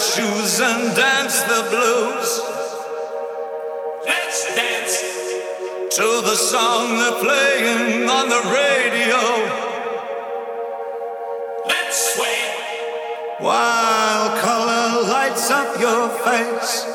shoes and dance the blues. Let's dance to the song they're playing on the radio. Let's sway while color lights up your face.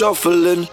Shuffling,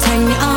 take me on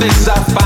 things are finally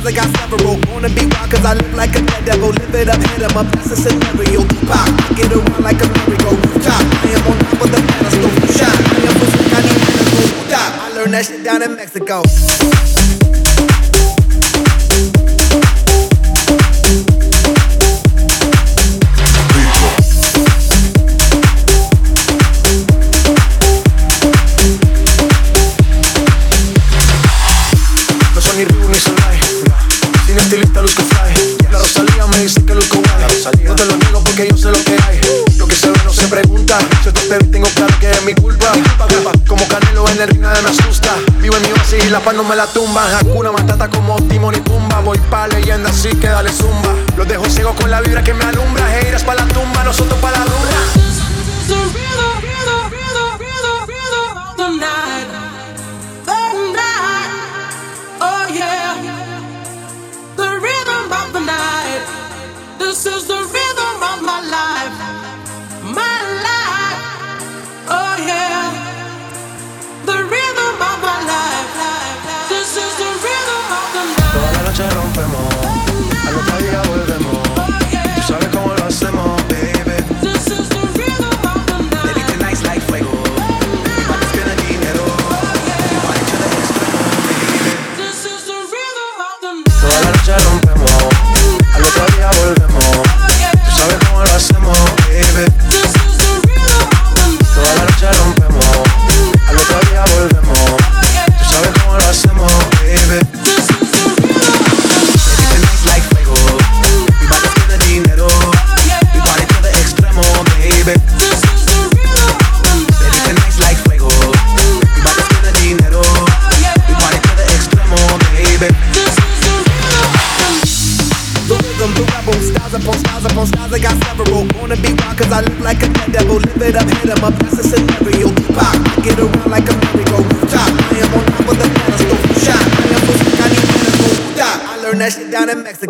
styles, I got several. Wanna be wild cause I look like a dead devil. Live it up, hit 'em up, that's a scenario. Pop, get around like a merry-go. Top, I am on top of the pedestal. Shot, I am pushing, need medical. Top, I learned that shit down in Mexico. me asusta. Vivo en mi oasis y la paz no me la tumba. Hakuna Matata como Timon y Pumba. Voy pa' leyenda, así que dale zumba. Los dejo ciego con la vibra que me alumbra. Heiras pa' la tumba, nosotros pa' la dura.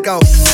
go.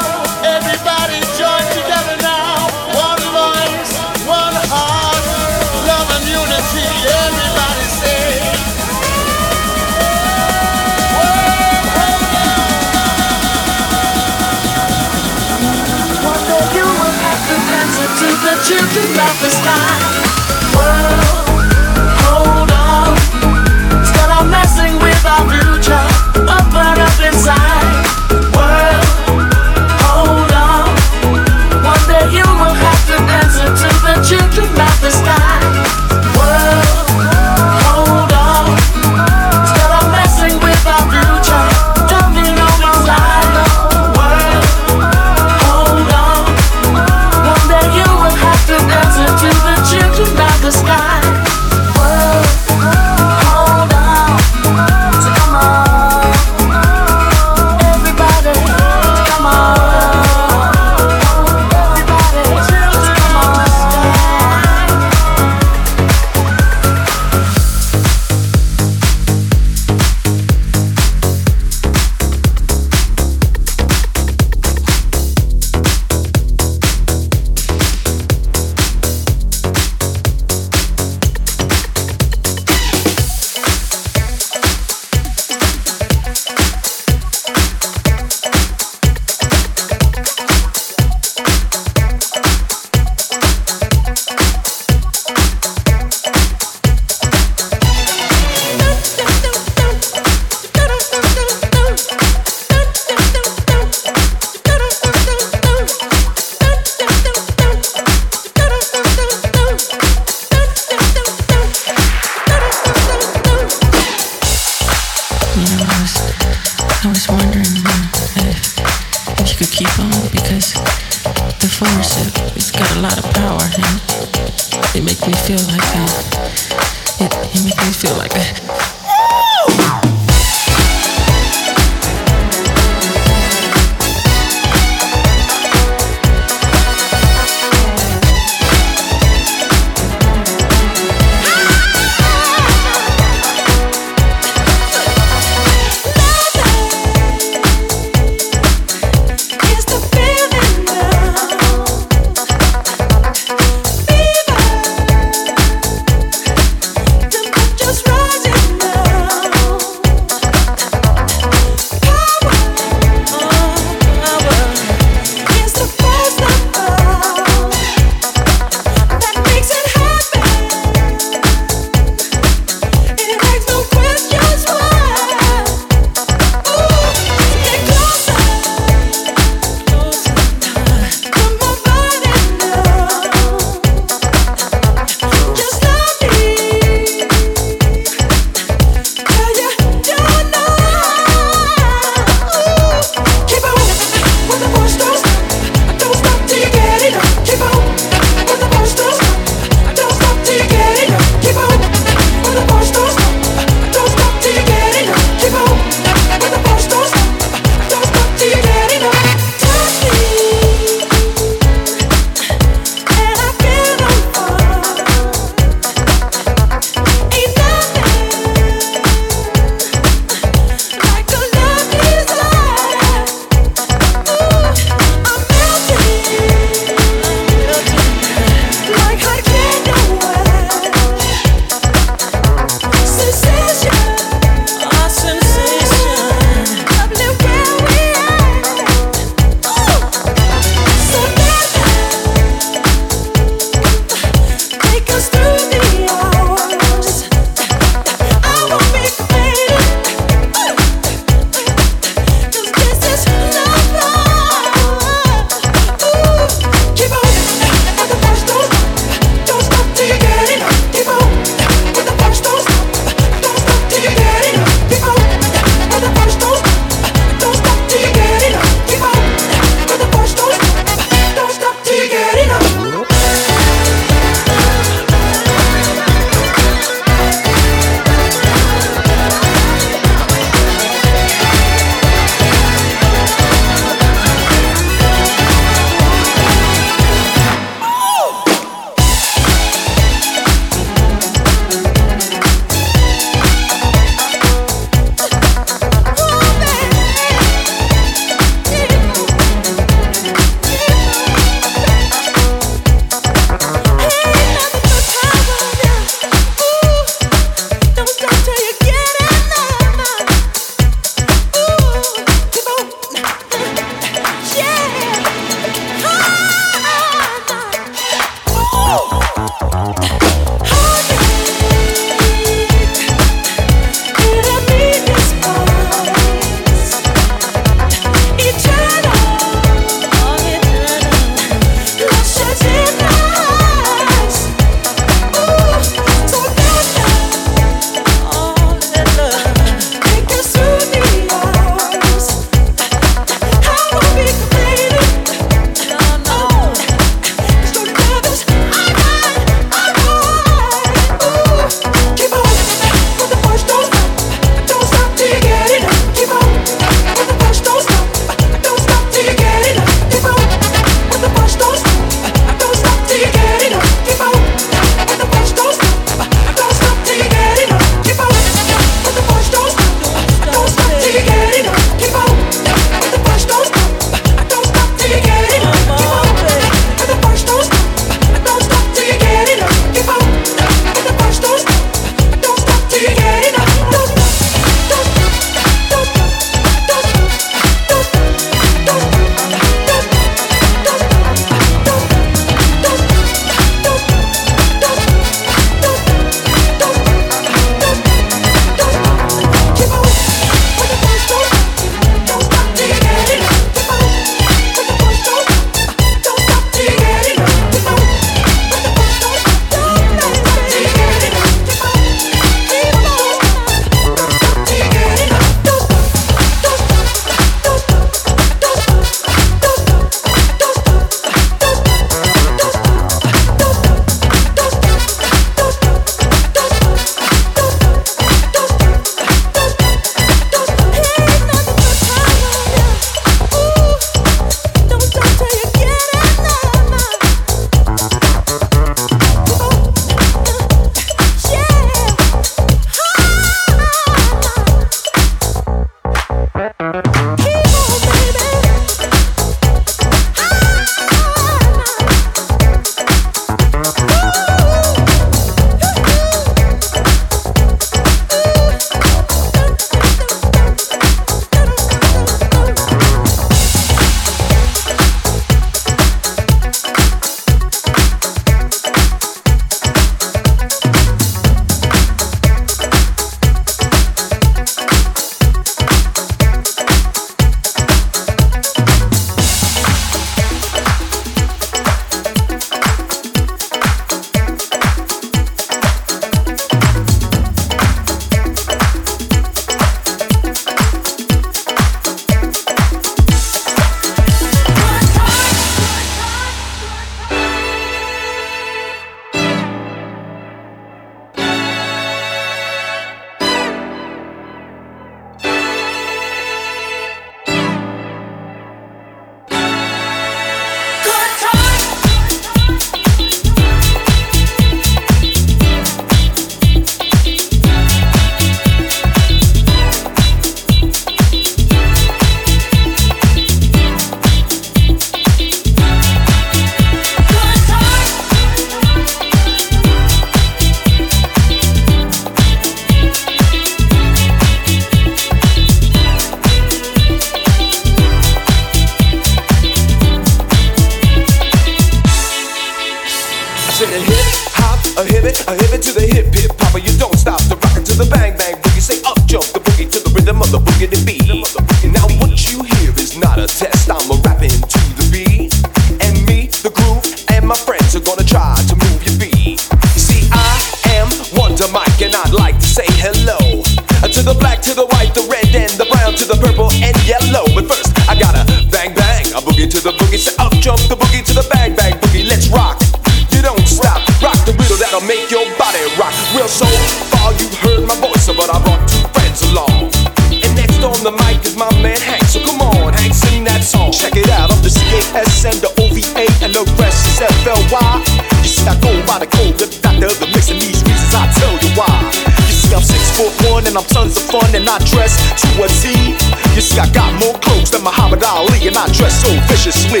I dress to a T. You see, I got more clothes than Muhammad Ali, and I dress so viciously.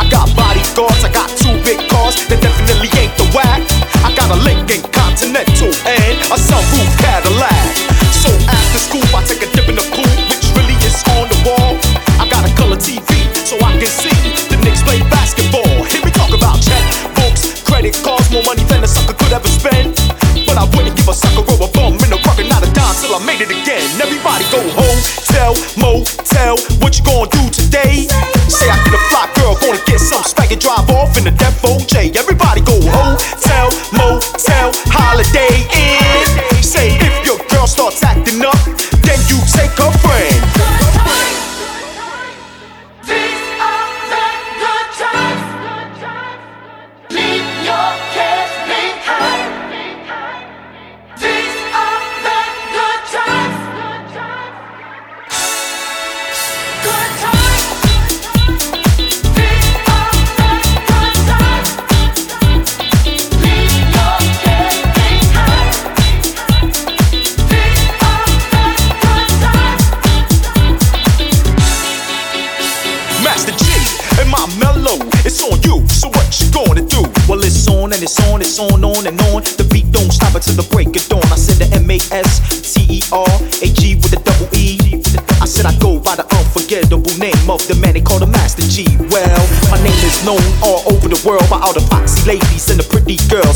I got bodyguards, I got two big cars that definitely ain't the whack. I got a Lincoln Continental and a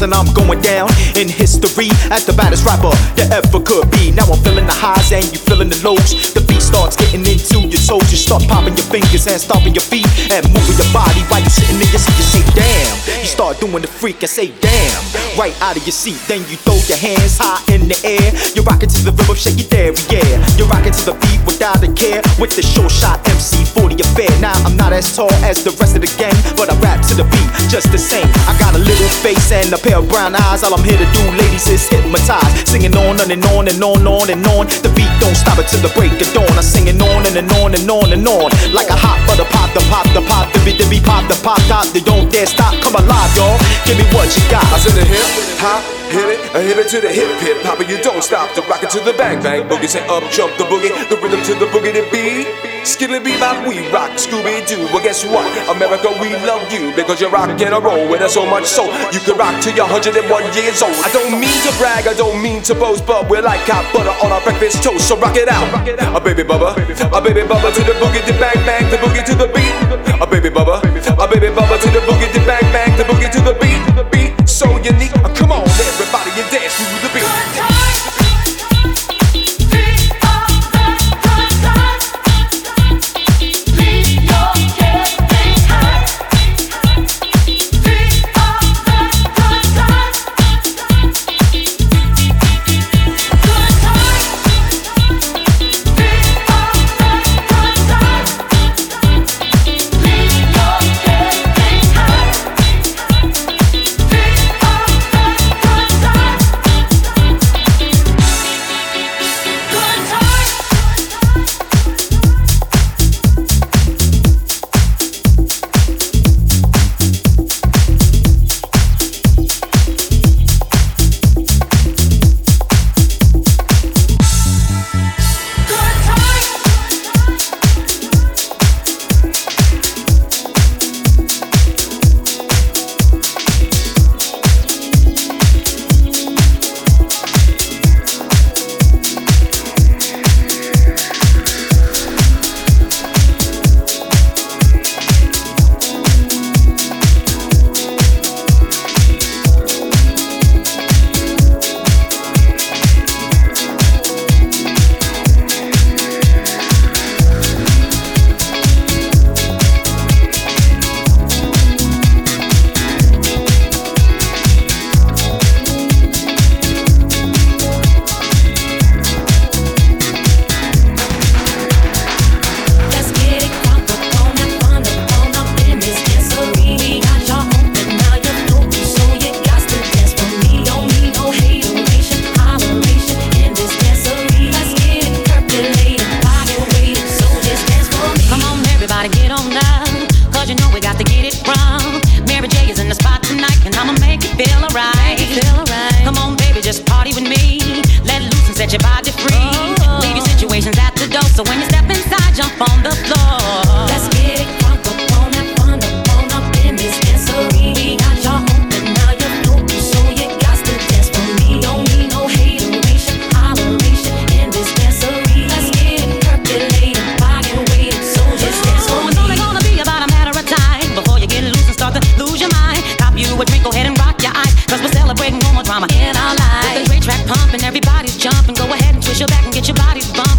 and I'm going down in history as the baddest rapper that ever could be. Now I'm feeling the highs and you feeling the lows. The beat starts getting into your toes. You start popping your fingers and stomping your feet and moving your body while you sitting in your seat. You say damn. You start doing the freak and say damn. Right out of your seat, then you throw your hands high in the air. You're rocking to the rhythm, shake it there, yeah. You're rocking to the beat without a care with the show shot MC 40 affair. Now I'm not as tall as the rest of the gang, but I rap to the beat just the same. I got a little face and a pair of brown eyes. All I'm here to do, ladies, is hypnotize. Singing on and on and on, on and on. The beat don't stop until the break of dawn. I'm singing on and, and on and on and on. Like a hot butter pop, the pop, the pop, the beat, the beat, pop, the pop, top. They don't dare stop. Come alive, y'all. Give me what you got. I said the hip, hop, hit it, a hit it to the hip, hip, hop, you don't stop. The rock it to the bang, bang, boogie, say up, jump the boogie, the rhythm to the boogie, the beat. Skilly bee bop, we rock, Scooby Doo. Well, guess what? America, we love you because you're rocking a roll with us so much so you can rock till you're 101 years old. I don't mean to brag, I don't mean to boast, but we're like hot butter on our breakfast toast. So rock it out, a baby bubba, a baby bubba to the boogie, to the bang bang, the boogie to the beat. A baby bubba, a baby bubba to the boogie, to the bang bang, the boogie to. The beat so unique. More drama in our lives. With the great track pumping, everybody's jumping. Go ahead and twist your back and get your body bumping.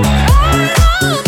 Oh, oh, oh.